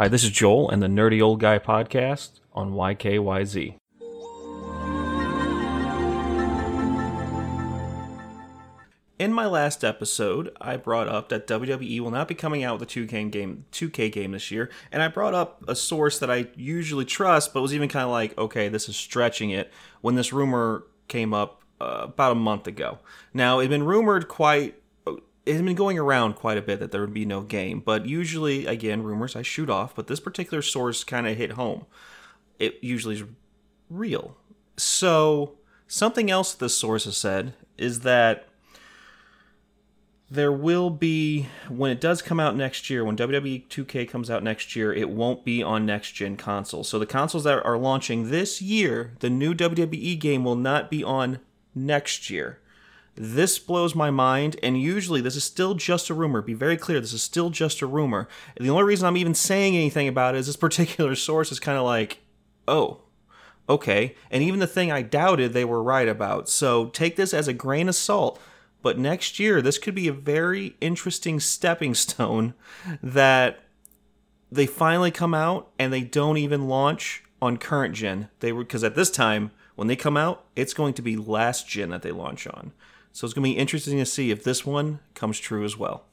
Hi, this is Joel and the Nerdy Old Guy podcast on YKYZ. In my last episode, I brought up that WWE will not be coming out with a 2K game, 2K game this year, and I brought up a source that I usually trust, but was even kind of like, okay, this is stretching it. When this rumor came up uh, about a month ago. Now, it had been rumored quite it had been going around quite a bit that there would be no game, but usually, again, rumors I shoot off, but this particular source kind of hit home. It usually is real. So, something else this source has said is that there will be, when it does come out next year, when WWE 2K comes out next year, it won't be on next gen consoles. So, the consoles that are launching this year, the new WWE game will not be on next year this blows my mind, and usually this is still just a rumor. Be very clear, this is still just a rumor. The only reason I'm even saying anything about it is this particular source is kind of like, oh, okay. And even the thing I doubted they were right about. So take this as a grain of salt. But next year, this could be a very interesting stepping stone that they finally come out and they don't even launch on current gen. They were because at this time, when they come out, it's going to be last gen that they launch on. So it's going to be interesting to see if this one comes true as well.